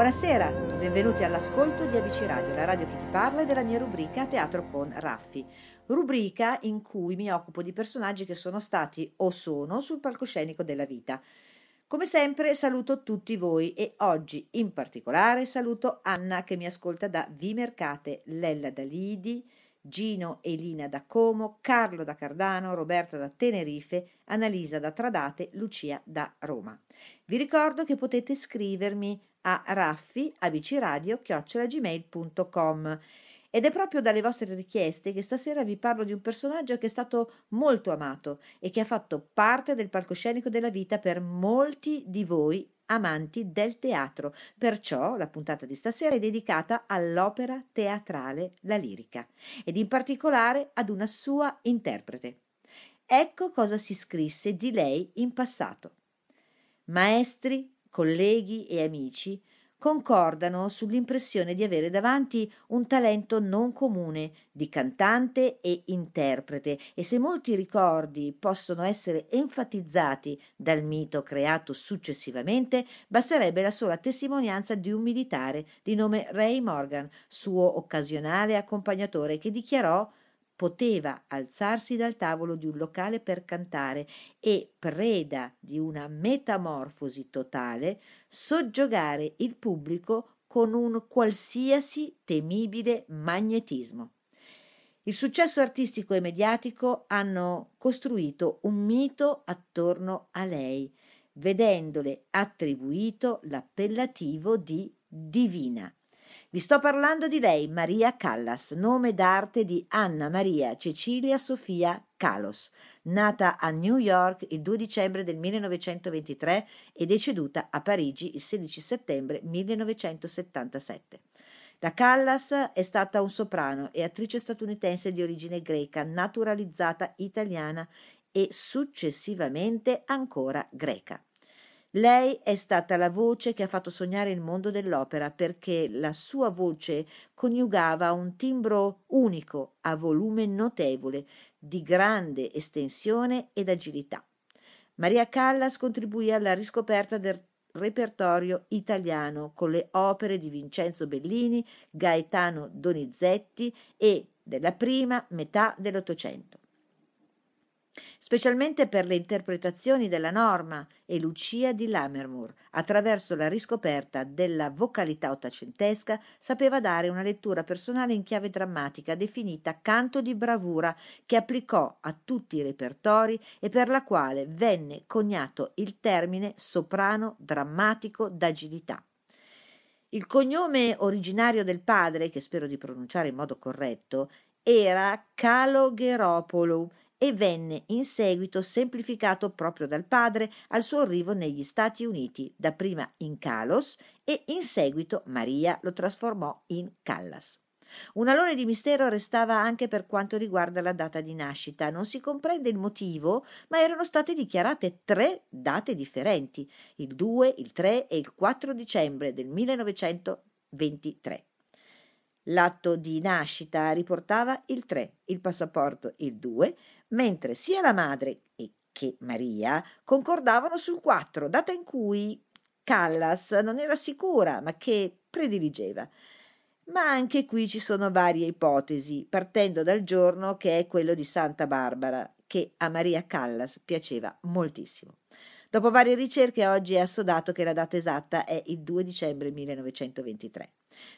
Buonasera, benvenuti all'ascolto di ABC Radio, la radio che ti parla e della mia rubrica Teatro con Raffi. Rubrica in cui mi occupo di personaggi che sono stati o sono sul palcoscenico della vita. Come sempre saluto tutti voi e oggi in particolare saluto Anna che mi ascolta da Vimercate, Lella da Lidi, Gino e Lina da Como, Carlo da Cardano, Roberta da Tenerife, Annalisa da Tradate, Lucia da Roma. Vi ricordo che potete scrivermi a raffi abcradio.gmail.com ed è proprio dalle vostre richieste che stasera vi parlo di un personaggio che è stato molto amato e che ha fatto parte del palcoscenico della vita per molti di voi amanti del teatro. Perciò la puntata di stasera è dedicata all'opera teatrale La Lirica ed in particolare ad una sua interprete. Ecco cosa si scrisse di lei in passato. Maestri, colleghi e amici concordano sull'impressione di avere davanti un talento non comune di cantante e interprete. E se molti ricordi possono essere enfatizzati dal mito creato successivamente, basterebbe la sola testimonianza di un militare di nome Ray Morgan, suo occasionale accompagnatore, che dichiarò poteva alzarsi dal tavolo di un locale per cantare e, preda di una metamorfosi totale, soggiogare il pubblico con un qualsiasi temibile magnetismo. Il successo artistico e mediatico hanno costruito un mito attorno a lei, vedendole attribuito l'appellativo di divina. Vi sto parlando di lei, Maria Callas, nome d'arte di Anna Maria Cecilia Sofia Kalos, nata a New York il 2 dicembre del 1923 e deceduta a Parigi il 16 settembre 1977. La Callas è stata un soprano e attrice statunitense di origine greca, naturalizzata italiana e successivamente ancora greca. Lei è stata la voce che ha fatto sognare il mondo dell'opera perché la sua voce coniugava un timbro unico a volume notevole, di grande estensione ed agilità. Maria Callas contribuì alla riscoperta del repertorio italiano con le opere di Vincenzo Bellini, Gaetano Donizetti e della prima metà dell'Ottocento specialmente per le interpretazioni della Norma e Lucia di Lammermoor, attraverso la riscoperta della vocalità ottocentesca, sapeva dare una lettura personale in chiave drammatica definita canto di bravura che applicò a tutti i repertori e per la quale venne coniato il termine soprano drammatico d'agilità. Il cognome originario del padre, che spero di pronunciare in modo corretto, era Calogheropoulou e venne in seguito semplificato proprio dal padre al suo arrivo negli Stati Uniti, dapprima in Kalos e in seguito Maria lo trasformò in Callas. Un alone di mistero restava anche per quanto riguarda la data di nascita. Non si comprende il motivo, ma erano state dichiarate tre date differenti, il 2, il 3 e il 4 dicembre del 1923. L'atto di nascita riportava il 3, il passaporto il 2, mentre sia la madre che Maria concordavano sul 4, data in cui Callas non era sicura, ma che prediligeva. Ma anche qui ci sono varie ipotesi, partendo dal giorno che è quello di Santa Barbara, che a Maria Callas piaceva moltissimo. Dopo varie ricerche oggi è assodato che la data esatta è il 2 dicembre 1923.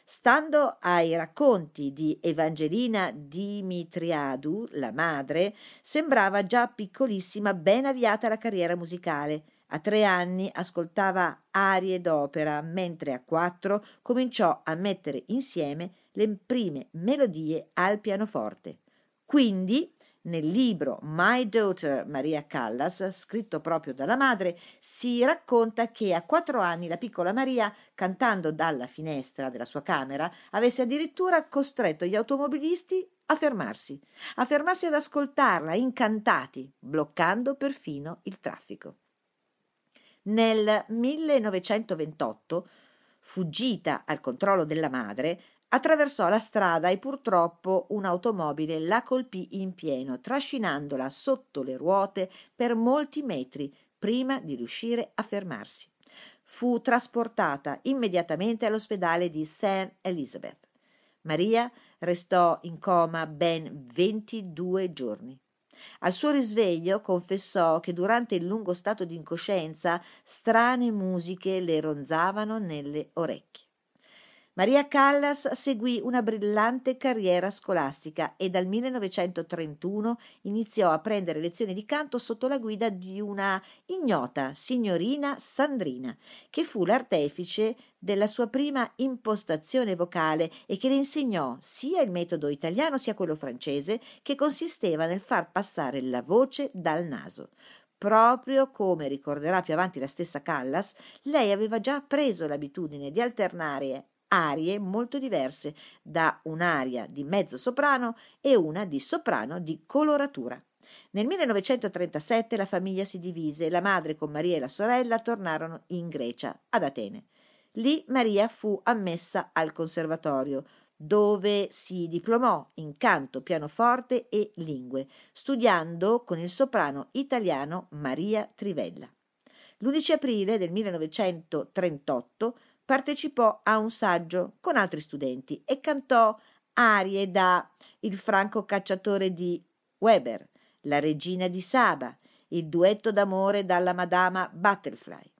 Stando ai racconti di Evangelina Dimitriadu, la madre, sembrava già piccolissima ben avviata la carriera musicale. A tre anni ascoltava arie d'opera, mentre a quattro cominciò a mettere insieme le prime melodie al pianoforte. Quindi nel libro My Daughter Maria Callas, scritto proprio dalla madre, si racconta che a quattro anni la piccola Maria, cantando dalla finestra della sua camera, avesse addirittura costretto gli automobilisti a fermarsi, a fermarsi ad ascoltarla, incantati, bloccando perfino il traffico. Nel 1928, fuggita al controllo della madre, attraversò la strada e purtroppo un'automobile la colpì in pieno, trascinandola sotto le ruote per molti metri prima di riuscire a fermarsi. fu trasportata immediatamente all'ospedale di St. Elizabeth. Maria restò in coma ben 22 giorni. Al suo risveglio confessò che durante il lungo stato di incoscienza strane musiche le ronzavano nelle orecchie. Maria Callas seguì una brillante carriera scolastica e dal 1931 iniziò a prendere lezioni di canto sotto la guida di una ignota signorina Sandrina, che fu l'artefice della sua prima impostazione vocale e che le insegnò sia il metodo italiano sia quello francese, che consisteva nel far passare la voce dal naso. Proprio come ricorderà più avanti la stessa Callas, lei aveva già preso l'abitudine di alternare arie molto diverse, da un'aria di mezzo soprano e una di soprano di coloratura. Nel 1937 la famiglia si divise e la madre con Maria e la sorella tornarono in Grecia, ad Atene. Lì Maria fu ammessa al conservatorio, dove si diplomò in canto, pianoforte e lingue, studiando con il soprano italiano Maria Trivella. L'11 aprile del 1938 partecipò a un saggio con altri studenti e cantò arie da Il franco cacciatore di Weber, La regina di Saba, il duetto d'amore dalla Madama Butterfly.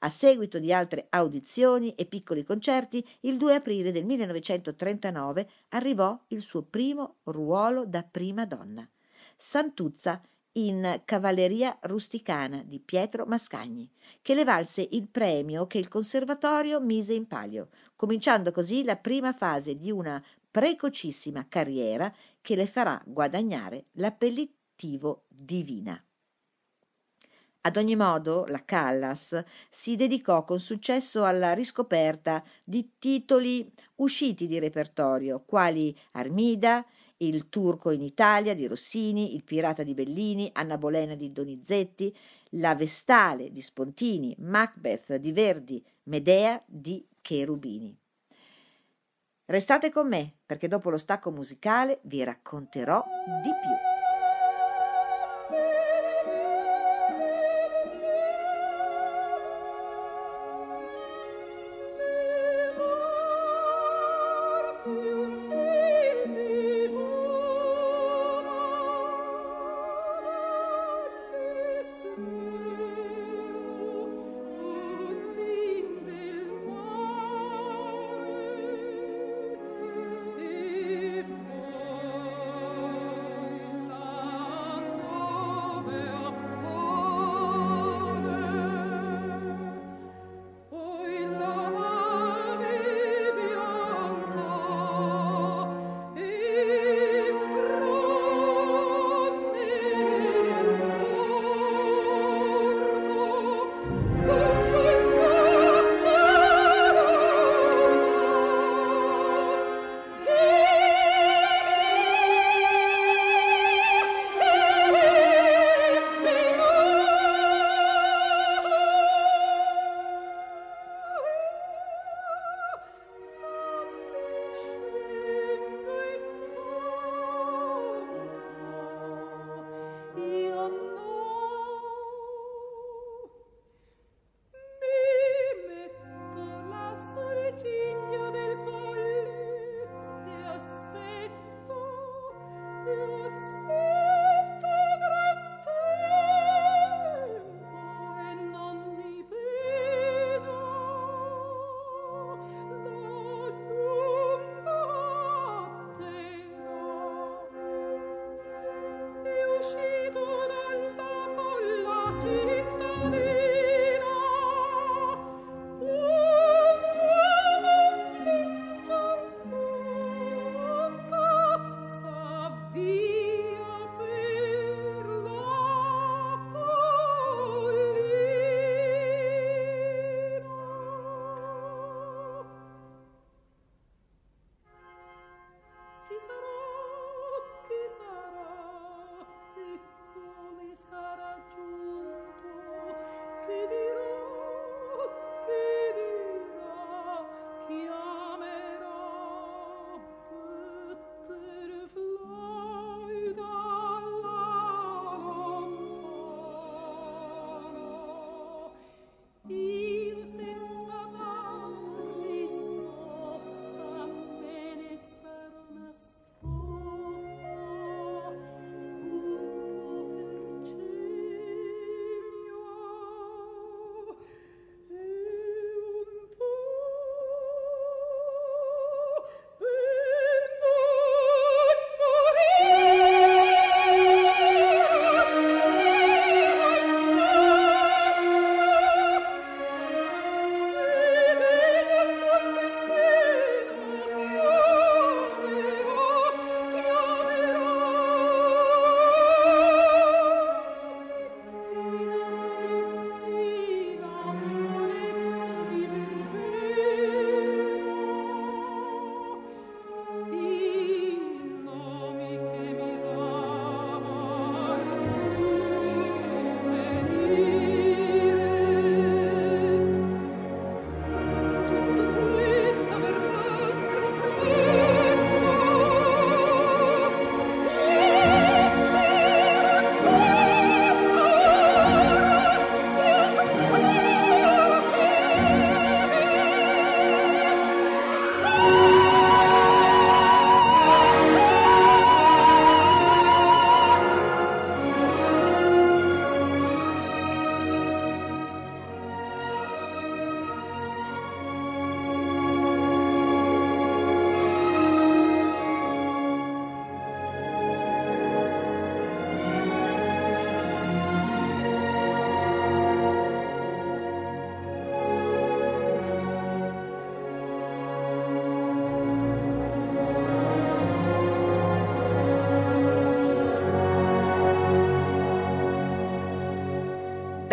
A seguito di altre audizioni e piccoli concerti, il 2 aprile del 1939 arrivò il suo primo ruolo da prima donna. Santuzza in Cavalleria rusticana di Pietro Mascagni, che le valse il premio che il conservatorio mise in palio, cominciando così la prima fase di una precocissima carriera che le farà guadagnare l'appellativo divina. Ad ogni modo, la Callas si dedicò con successo alla riscoperta di titoli usciti di repertorio, quali Armida, il Turco in Italia di Rossini, Il Pirata di Bellini, Anna Bolena di Donizetti, La Vestale di Spontini, Macbeth di Verdi, Medea di Cherubini. Restate con me perché dopo lo stacco musicale vi racconterò di più.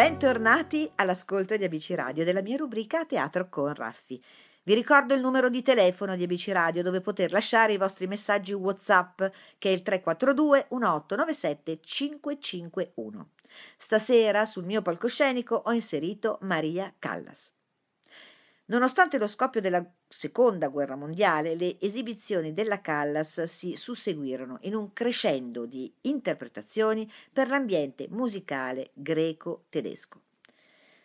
Bentornati all'ascolto di ABC Radio della mia rubrica Teatro con Raffi. Vi ricordo il numero di telefono di ABC Radio dove poter lasciare i vostri messaggi WhatsApp che è il 342 1897 551. Stasera sul mio palcoscenico ho inserito Maria Callas. Nonostante lo scoppio della seconda guerra mondiale, le esibizioni della Callas si susseguirono in un crescendo di interpretazioni per l'ambiente musicale greco-tedesco.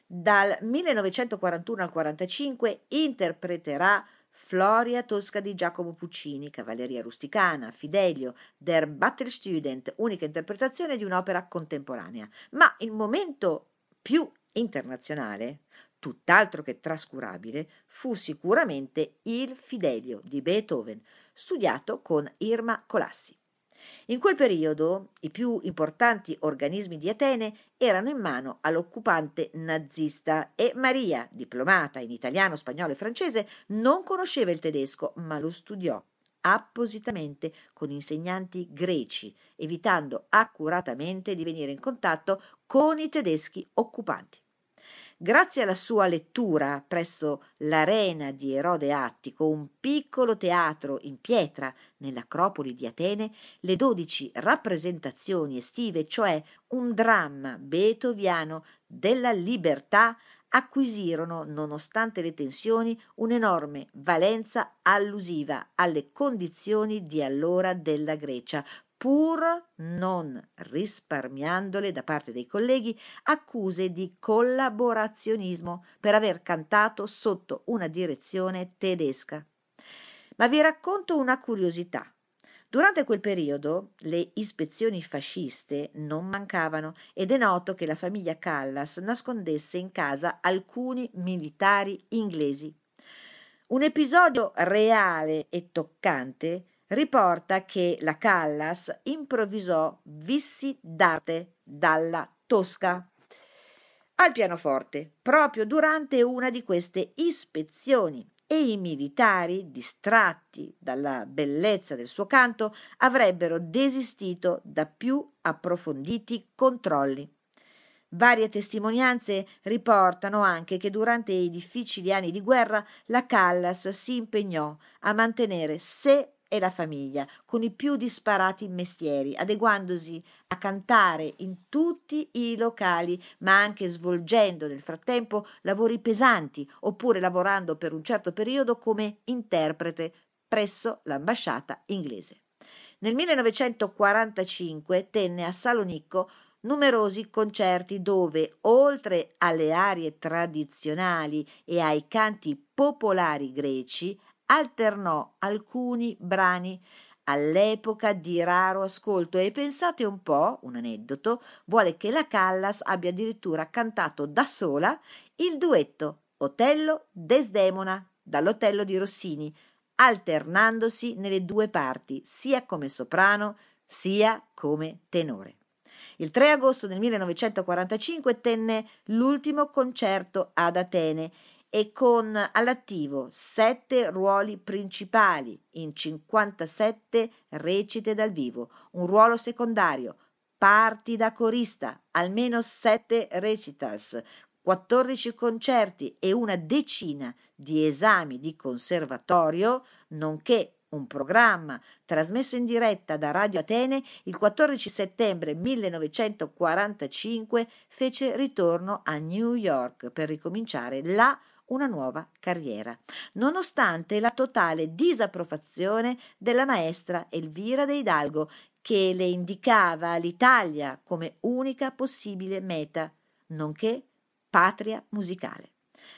Dal 1941 al 1945 interpreterà Floria Tosca di Giacomo Puccini, Cavalleria rusticana, Fidelio, Der Battlestudent, unica interpretazione di un'opera contemporanea. Ma il momento più internazionale tutt'altro che trascurabile, fu sicuramente il Fidelio di Beethoven, studiato con Irma Colassi. In quel periodo i più importanti organismi di Atene erano in mano all'occupante nazista e Maria, diplomata in italiano, spagnolo e francese, non conosceva il tedesco, ma lo studiò appositamente con insegnanti greci, evitando accuratamente di venire in contatto con i tedeschi occupanti. Grazie alla sua lettura presso l'Arena di Erode Attico, un piccolo teatro in pietra nell'Acropoli di Atene, le dodici rappresentazioni estive, cioè un dramma beethoviano della libertà, acquisirono, nonostante le tensioni, un'enorme valenza allusiva alle condizioni di allora della Grecia, pur non risparmiandole da parte dei colleghi accuse di collaborazionismo per aver cantato sotto una direzione tedesca. Ma vi racconto una curiosità. Durante quel periodo le ispezioni fasciste non mancavano ed è noto che la famiglia Callas nascondesse in casa alcuni militari inglesi. Un episodio reale e toccante riporta che la Callas improvvisò vissi d'arte dalla Tosca al pianoforte proprio durante una di queste ispezioni e i militari, distratti dalla bellezza del suo canto, avrebbero desistito da più approfonditi controlli. Varie testimonianze riportano anche che durante i difficili anni di guerra la Callas si impegnò a mantenere sé e la famiglia, con i più disparati mestieri, adeguandosi a cantare in tutti i locali, ma anche svolgendo nel frattempo lavori pesanti, oppure lavorando per un certo periodo come interprete presso l'ambasciata inglese. Nel 1945 tenne a Salonicco numerosi concerti dove, oltre alle arie tradizionali e ai canti popolari greci, alternò alcuni brani all'epoca di raro ascolto e pensate un po', un aneddoto, vuole che la Callas abbia addirittura cantato da sola il duetto Otello Desdemona dall'Otello di Rossini, alternandosi nelle due parti, sia come soprano sia come tenore. Il 3 agosto del 1945 tenne l'ultimo concerto ad Atene e con all'attivo sette ruoli principali in 57 recite dal vivo, un ruolo secondario, parti da corista, almeno sette recitals, 14 concerti e una decina di esami di conservatorio, nonché un programma trasmesso in diretta da Radio Atene il 14 settembre 1945 fece ritorno a New York per ricominciare la una nuova carriera, nonostante la totale disapprovazione della maestra Elvira De Hidalgo, che le indicava l'Italia come unica possibile meta, nonché patria musicale.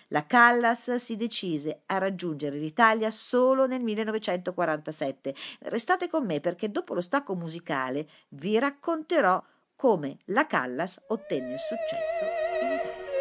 La Callas si decise a raggiungere l'Italia solo nel 1947. Restate con me perché dopo lo stacco musicale vi racconterò come la Callas ottenne il successo in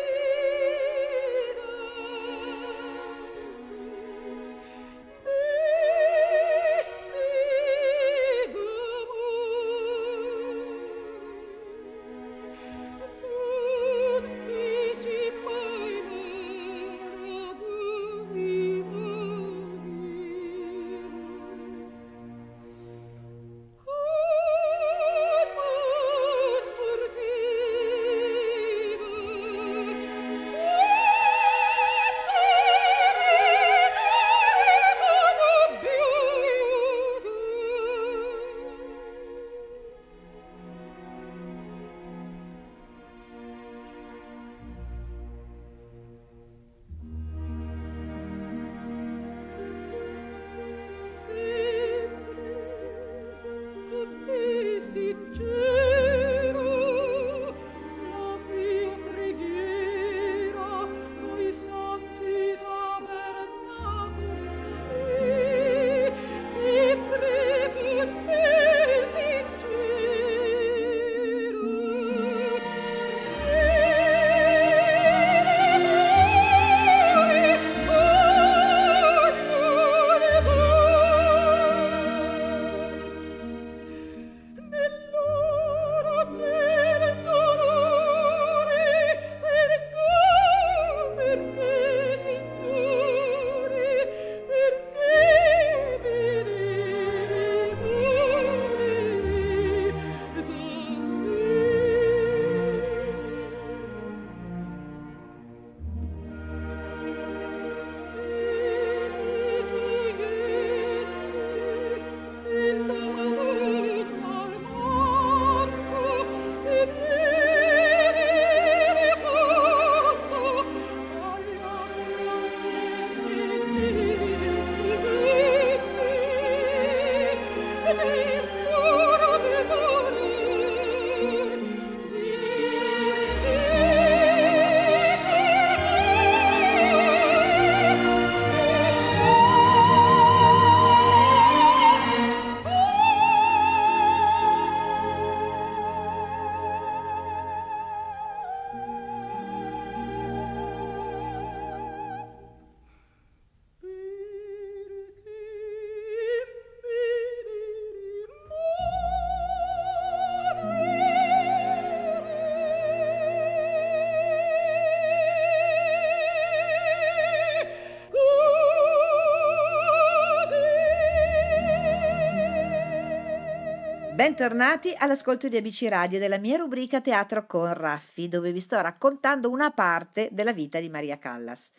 Bentornati all'ascolto di ABC Radio della mia rubrica Teatro con Raffi, dove vi sto raccontando una parte della vita di Maria Callas.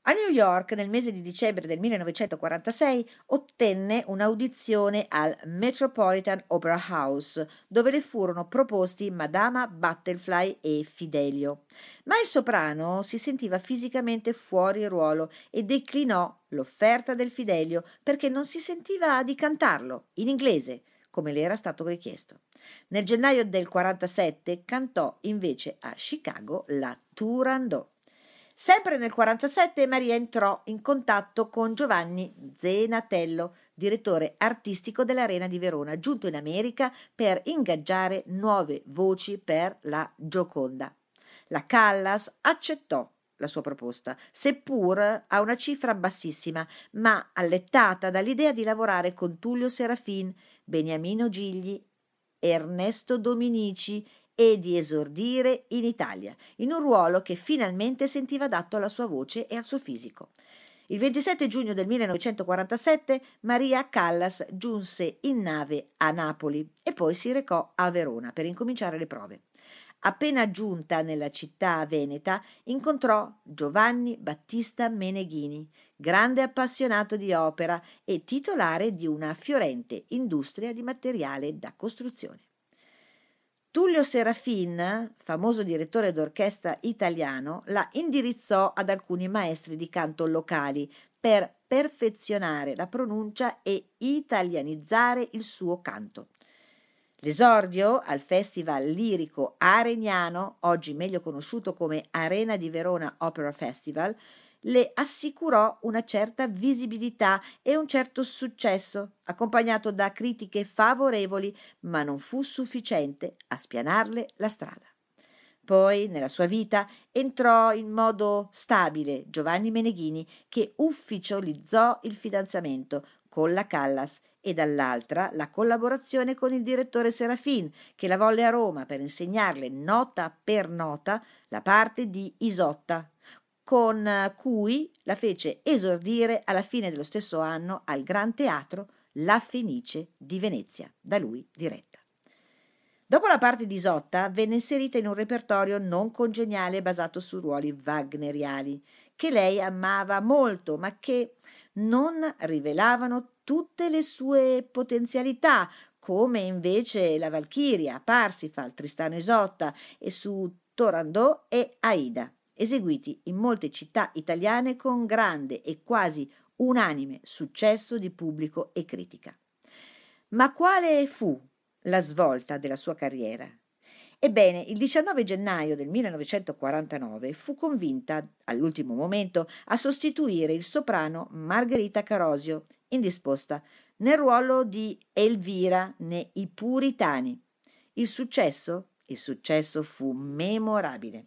A New York, nel mese di dicembre del 1946, ottenne un'audizione al Metropolitan Opera House, dove le furono proposti Madama Butterfly e Fidelio. Ma il soprano si sentiva fisicamente fuori ruolo e declinò l'offerta del Fidelio perché non si sentiva di cantarlo in inglese come le era stato richiesto. Nel gennaio del 47 cantò invece a Chicago la Turandot. Sempre nel 47 Maria entrò in contatto con Giovanni Zenatello, direttore artistico dell'Arena di Verona, giunto in America per ingaggiare nuove voci per la Gioconda. La Callas accettò la sua proposta, seppur a una cifra bassissima, ma allettata dall'idea di lavorare con Tullio Serafin, Beniamino Gigli, Ernesto Dominici e di esordire in Italia, in un ruolo che finalmente sentiva adatto alla sua voce e al suo fisico. Il 27 giugno del 1947 Maria Callas giunse in nave a Napoli e poi si recò a Verona per incominciare le prove. Appena giunta nella città veneta, incontrò Giovanni Battista Meneghini, grande appassionato di opera e titolare di una fiorente industria di materiale da costruzione. Tullio Serafin, famoso direttore d'orchestra italiano, la indirizzò ad alcuni maestri di canto locali per perfezionare la pronuncia e italianizzare il suo canto. L'esordio al Festival lirico Aregnano, oggi meglio conosciuto come Arena di Verona Opera Festival, le assicurò una certa visibilità e un certo successo, accompagnato da critiche favorevoli, ma non fu sufficiente a spianarle la strada. Poi, nella sua vita, entrò in modo stabile Giovanni Meneghini, che ufficializzò il fidanzamento con la Callas e dall'altra la collaborazione con il direttore Serafin, che la volle a Roma per insegnarle nota per nota la parte di Isotta, con cui la fece esordire alla fine dello stesso anno al Gran Teatro La Fenice di Venezia, da lui diretta. Dopo la parte di Isotta venne inserita in un repertorio non congeniale basato su ruoli wagneriali, che lei amava molto, ma che non rivelavano tutte le sue potenzialità, come invece la Valchiria, Parsifal, Tristano Isotta e su Torandò e Aida eseguiti in molte città italiane con grande e quasi unanime successo di pubblico e critica. Ma quale fu la svolta della sua carriera? Ebbene, il 19 gennaio del 1949 fu convinta, all'ultimo momento, a sostituire il soprano Margherita Carosio, indisposta, nel ruolo di Elvira nei I Puritani. Il successo? Il successo fu memorabile.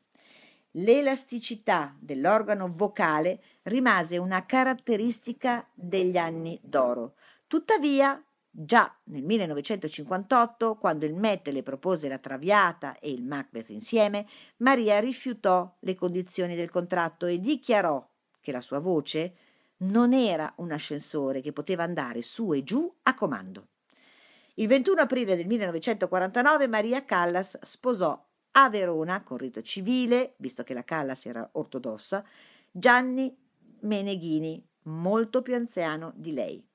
L'elasticità dell'organo vocale rimase una caratteristica degli anni d'oro. Tuttavia, già nel 1958, quando il Met le propose la Traviata e il Macbeth insieme, Maria rifiutò le condizioni del contratto e dichiarò che la sua voce non era un ascensore che poteva andare su e giù a comando. Il 21 aprile del 1949 Maria Callas sposò a Verona, con rito civile, visto che la Callas era ortodossa, Gianni Meneghini, molto più anziano di lei.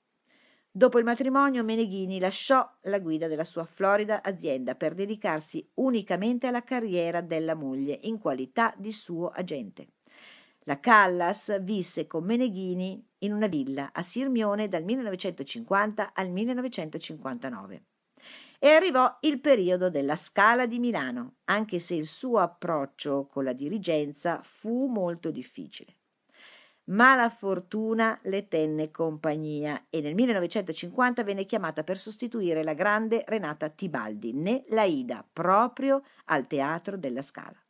Dopo il matrimonio Meneghini lasciò la guida della sua florida azienda per dedicarsi unicamente alla carriera della moglie in qualità di suo agente. La Callas visse con Meneghini in una villa a Sirmione dal 1950 al 1959 e arrivò il periodo della Scala di Milano, anche se il suo approccio con la dirigenza fu molto difficile. Ma la fortuna le tenne compagnia e nel 1950 venne chiamata per sostituire la grande Renata Tibaldi, né l'Aida, proprio al Teatro della Scala.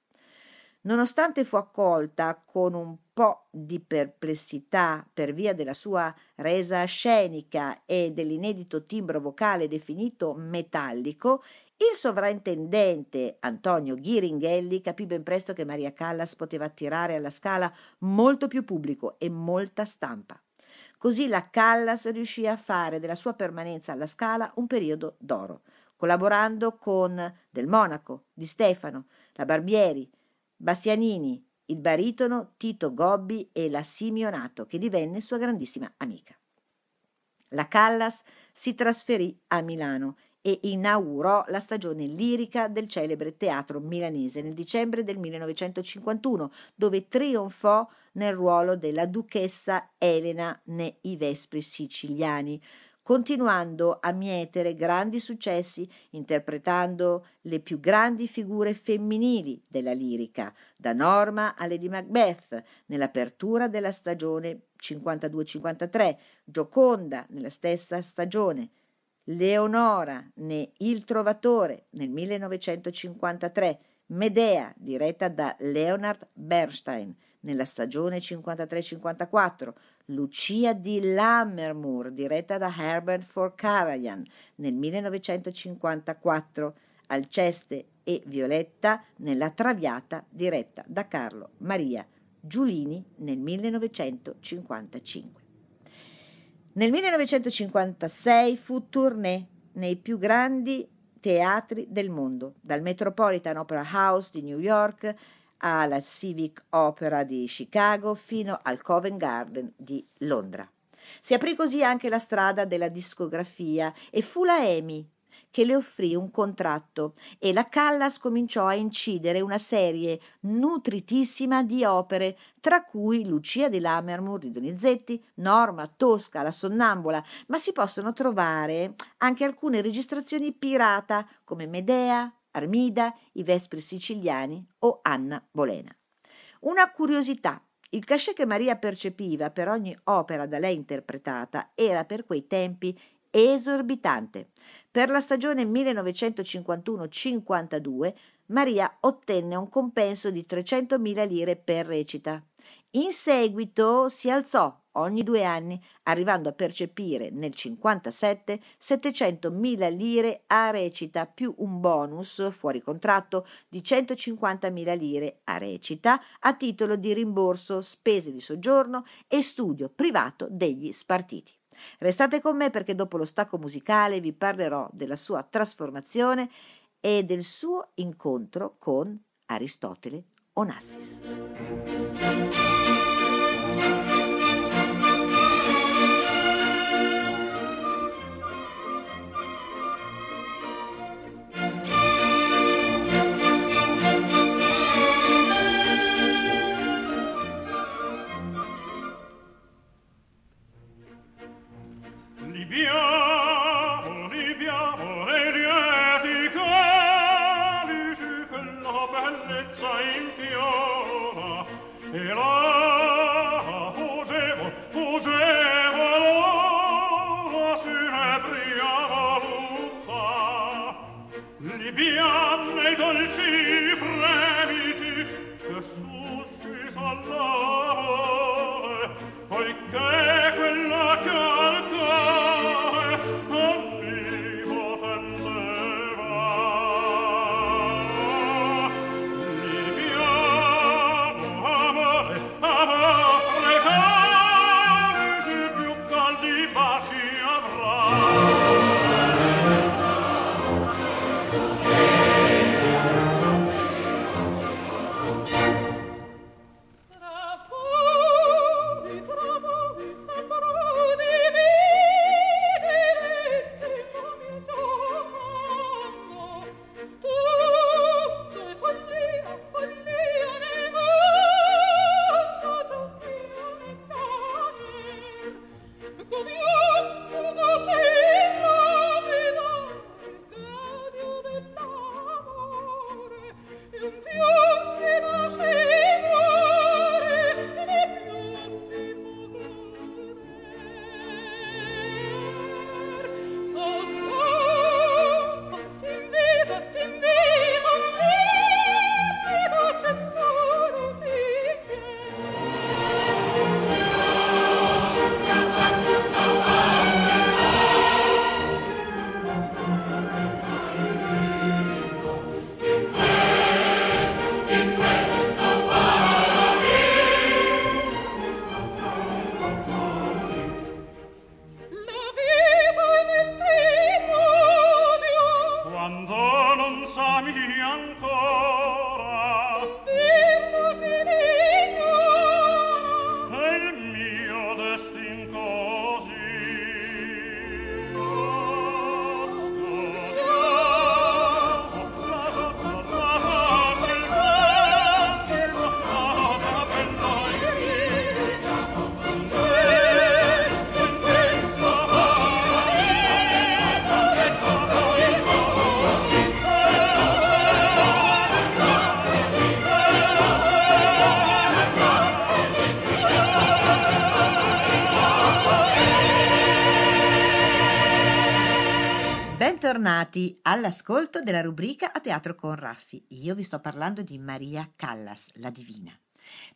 Nonostante fu accolta con un po' di perplessità per via della sua resa scenica e dell'inedito timbro vocale definito metallico, il sovrintendente Antonio Ghiringhelli capì ben presto che Maria Callas poteva attirare alla scala molto più pubblico e molta stampa. Così la Callas riuscì a fare della sua permanenza alla scala un periodo d'oro collaborando con Del Monaco, Di Stefano, la Barbieri, Bastianini, il baritono Tito Gobbi e la Simeonato, che divenne sua grandissima amica. La Callas si trasferì a Milano e inaugurò la stagione lirica del celebre teatro milanese nel dicembre del 1951, dove trionfò nel ruolo della duchessa Elena nei Vespri siciliani, continuando a mietere grandi successi interpretando le più grandi figure femminili della lirica, da Norma a Lady Macbeth nell'apertura della stagione 52-53, Gioconda nella stessa stagione, Leonora ne Il Trovatore nel 1953, Medea diretta da Leonard Bernstein nella stagione 53-54, Lucia di Lammermoor diretta da Herbert for Karajan nel 1954, Alceste e Violetta nella Traviata diretta da Carlo Maria Giulini nel 1955. Nel 1956 fu tournée nei più grandi teatri del mondo, dal Metropolitan Opera House di New York alla Civic Opera di Chicago fino al Covent Garden di Londra. Si aprì così anche la strada della discografia e fu la EMI che le offrì un contratto e la Callas cominciò a incidere una serie nutritissima di opere, tra cui Lucia di Lammermoor di Donizetti, Norma, Tosca, La Sonnambula, ma si possono trovare anche alcune registrazioni pirata come Medea, Armida, I Vespri Siciliani o Anna Bolena. Una curiosità il cachet che Maria percepiva per ogni opera da lei interpretata era per quei tempi esorbitante. Per la stagione 1951-52 Maria ottenne un compenso di 300.000 lire per recita. In seguito si alzò ogni due anni, arrivando a percepire nel 57 700.000 lire a recita più un bonus fuori contratto di 150.000 lire a recita a titolo di rimborso spese di soggiorno e studio privato degli spartiti. Restate con me perché dopo lo stacco musicale vi parlerò della sua trasformazione e del suo incontro con Aristotele Onassis. be Bibione Bentornati all'ascolto della rubrica A Teatro con Raffi. Io vi sto parlando di Maria Callas, la divina.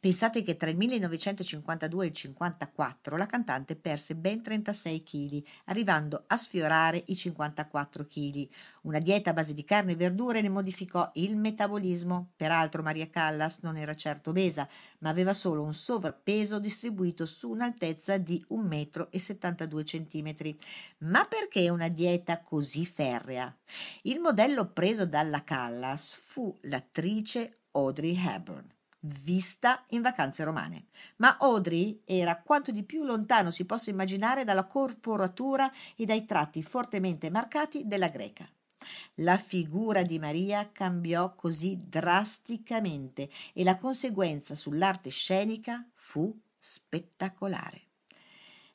Pensate che tra il 1952 e il 1954 la cantante perse ben 36 kg, arrivando a sfiorare i 54 kg. Una dieta a base di carne e verdure ne modificò il metabolismo. Peraltro Maria Callas non era certo obesa, ma aveva solo un sovrappeso distribuito su un'altezza di 1,72 m. Ma perché una dieta così ferrea? Il modello preso dalla Callas fu l'attrice Audrey Hepburn vista in vacanze romane. Ma Audrey era quanto di più lontano si possa immaginare dalla corporatura e dai tratti fortemente marcati della greca. La figura di Maria cambiò così drasticamente e la conseguenza sull'arte scenica fu spettacolare.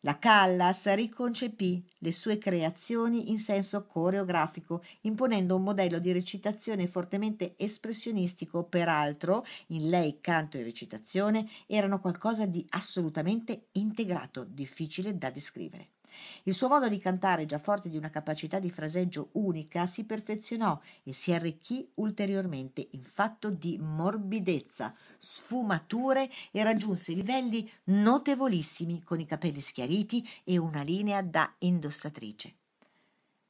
La Callas riconcepì le sue creazioni in senso coreografico, imponendo un modello di recitazione fortemente espressionistico, peraltro in lei canto e recitazione erano qualcosa di assolutamente integrato, difficile da descrivere. Il suo modo di cantare, già forte di una capacità di fraseggio unica, si perfezionò e si arricchì ulteriormente in fatto di morbidezza, sfumature e raggiunse livelli notevolissimi con i capelli schiariti e una linea da indossatrice.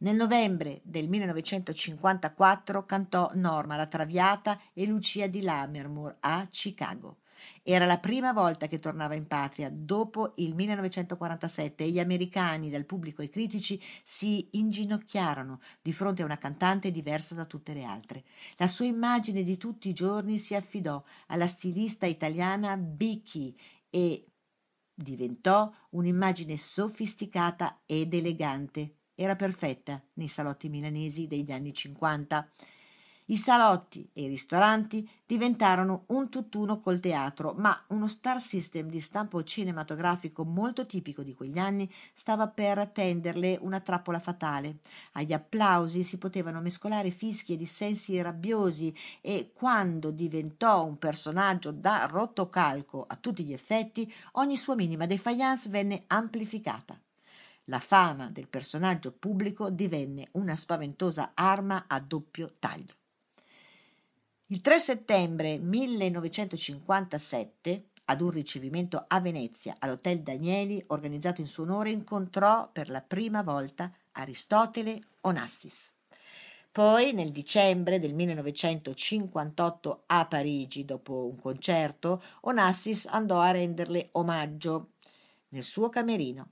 Nel novembre del 1954 cantò Norma la Traviata e Lucia di Lammermoor a Chicago. Era la prima volta che tornava in patria dopo il 1947 e gli americani, dal pubblico ai critici, si inginocchiarono di fronte a una cantante diversa da tutte le altre. La sua immagine di tutti i giorni si affidò alla stilista italiana Bicky e diventò un'immagine sofisticata ed elegante. Era perfetta nei salotti milanesi degli anni 50. I salotti e i ristoranti diventarono un tutt'uno col teatro, ma uno star system di stampo cinematografico molto tipico di quegli anni stava per tenderle una trappola fatale. Agli applausi si potevano mescolare fischi e dissensi rabbiosi e quando diventò un personaggio da rotocalco a tutti gli effetti, ogni sua minima defiance venne amplificata. La fama del personaggio pubblico divenne una spaventosa arma a doppio taglio. Il 3 settembre 1957, ad un ricevimento a Venezia all'Hotel Danieli organizzato in suo onore, incontrò per la prima volta Aristotele Onassis. Poi, nel dicembre del 1958 a Parigi, dopo un concerto, Onassis andò a renderle omaggio nel suo camerino.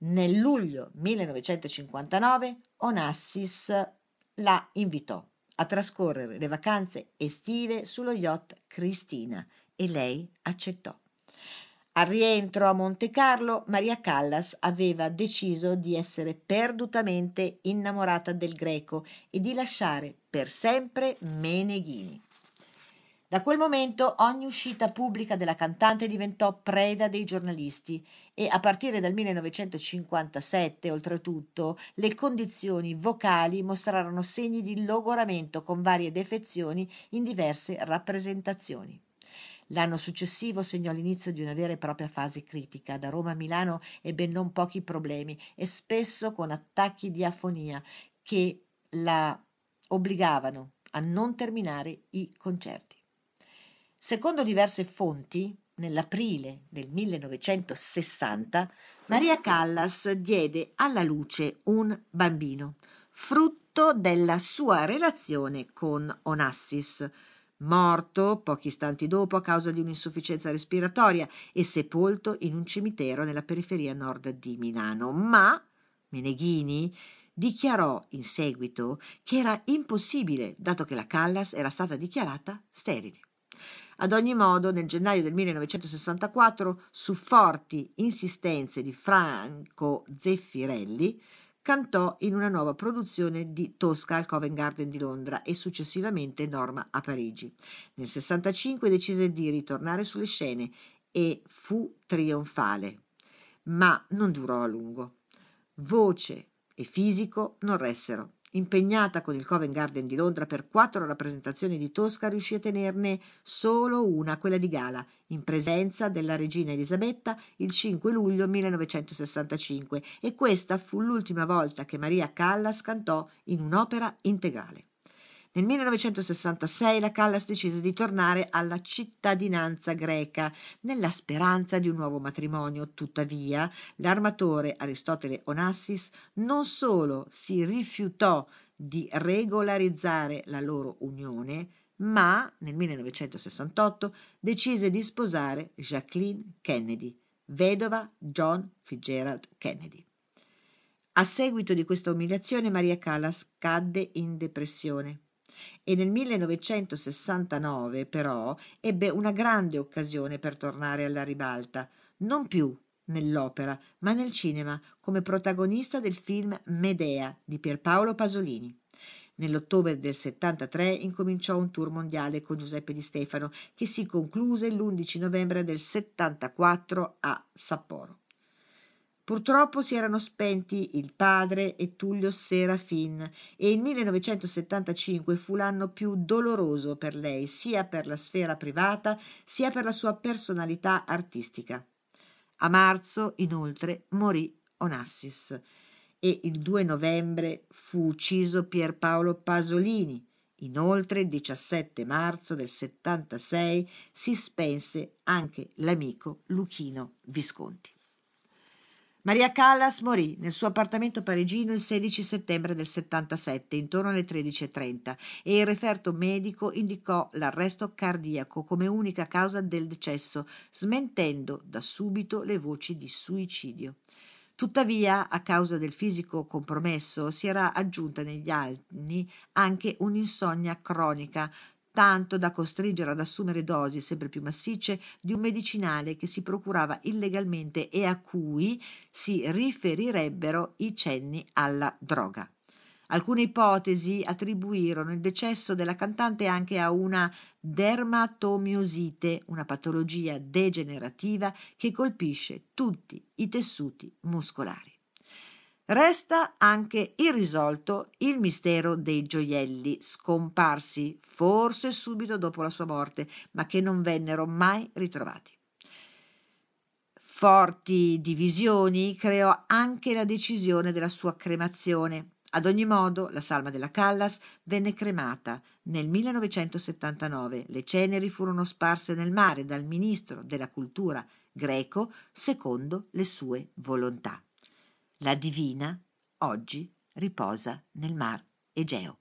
Nel luglio 1959 Onassis la invitò a trascorrere le vacanze estive sullo yacht Cristina e lei accettò. Al rientro a Monte Carlo, Maria Callas aveva deciso di essere perdutamente innamorata del greco e di lasciare per sempre Meneghini. Da quel momento ogni uscita pubblica della cantante diventò preda dei giornalisti e a partire dal 1957, oltretutto, le condizioni vocali mostrarono segni di logoramento con varie defezioni in diverse rappresentazioni. L'anno successivo segnò l'inizio di una vera e propria fase critica. Da Roma a Milano ebbe non pochi problemi e spesso con attacchi di afonia che la obbligavano a non terminare i concerti. Secondo diverse fonti, nell'aprile del 1960, Maria Callas diede alla luce un bambino, frutto della sua relazione con Onassis, morto pochi istanti dopo a causa di un'insufficienza respiratoria e sepolto in un cimitero nella periferia nord di Milano. Ma Meneghini dichiarò in seguito che era impossibile, dato che la Callas era stata dichiarata sterile. Ad ogni modo, nel gennaio del 1964, su forti insistenze di Franco Zeffirelli, cantò in una nuova produzione di Tosca al Covent Garden di Londra e successivamente Norma a Parigi. Nel 65 decise di ritornare sulle scene e fu trionfale, ma non durò a lungo. Voce e fisico non ressero Impegnata con il Covent Garden di Londra per quattro rappresentazioni di Tosca, riuscì a tenerne solo una, quella di gala, in presenza della regina Elisabetta il 5 luglio 1965 e questa fu l'ultima volta che Maria Callas cantò in un'opera integrale. Nel 1966 la Callas decise di tornare alla cittadinanza greca nella speranza di un nuovo matrimonio. Tuttavia, l'armatore Aristotele Onassis non solo si rifiutò di regolarizzare la loro unione, ma nel 1968 decise di sposare Jacqueline Kennedy, vedova John Fitzgerald Kennedy. A seguito di questa umiliazione Maria Callas cadde in depressione e nel 1969 però ebbe una grande occasione per tornare alla ribalta, non più nell'opera, ma nel cinema, come protagonista del film Medea di Pierpaolo Pasolini. Nell'ottobre del 73 incominciò un tour mondiale con Giuseppe Di Stefano che si concluse l'11 novembre del 74 a Sapporo. Purtroppo si erano spenti il padre e Tullio Serafin e il 1975 fu l'anno più doloroso per lei, sia per la sfera privata sia per la sua personalità artistica. A marzo, inoltre, morì Onassis e il 2 novembre fu ucciso Pierpaolo Pasolini. Inoltre, il 17 marzo del 76 si spense anche l'amico Luchino Visconti. Maria Callas morì nel suo appartamento parigino il 16 settembre del 77, intorno alle 13.30, e il referto medico indicò l'arresto cardiaco come unica causa del decesso, smentendo da subito le voci di suicidio. Tuttavia, a causa del fisico compromesso, si era aggiunta negli anni anche un'insonnia cronica, tanto da costringere ad assumere dosi sempre più massicce di un medicinale che si procurava illegalmente e a cui si riferirebbero i cenni alla droga. Alcune ipotesi attribuirono il decesso della cantante anche a una dermatomiosite, una patologia degenerativa che colpisce tutti i tessuti muscolari. Resta anche irrisolto il mistero dei gioielli, scomparsi forse subito dopo la sua morte, ma che non vennero mai ritrovati. Forti divisioni creò anche la decisione della sua cremazione. Ad ogni modo, la salma della Callas venne cremata nel 1979. Le ceneri furono sparse nel mare dal ministro della cultura greco secondo le sue volontà. La divina oggi riposa nel mar Egeo.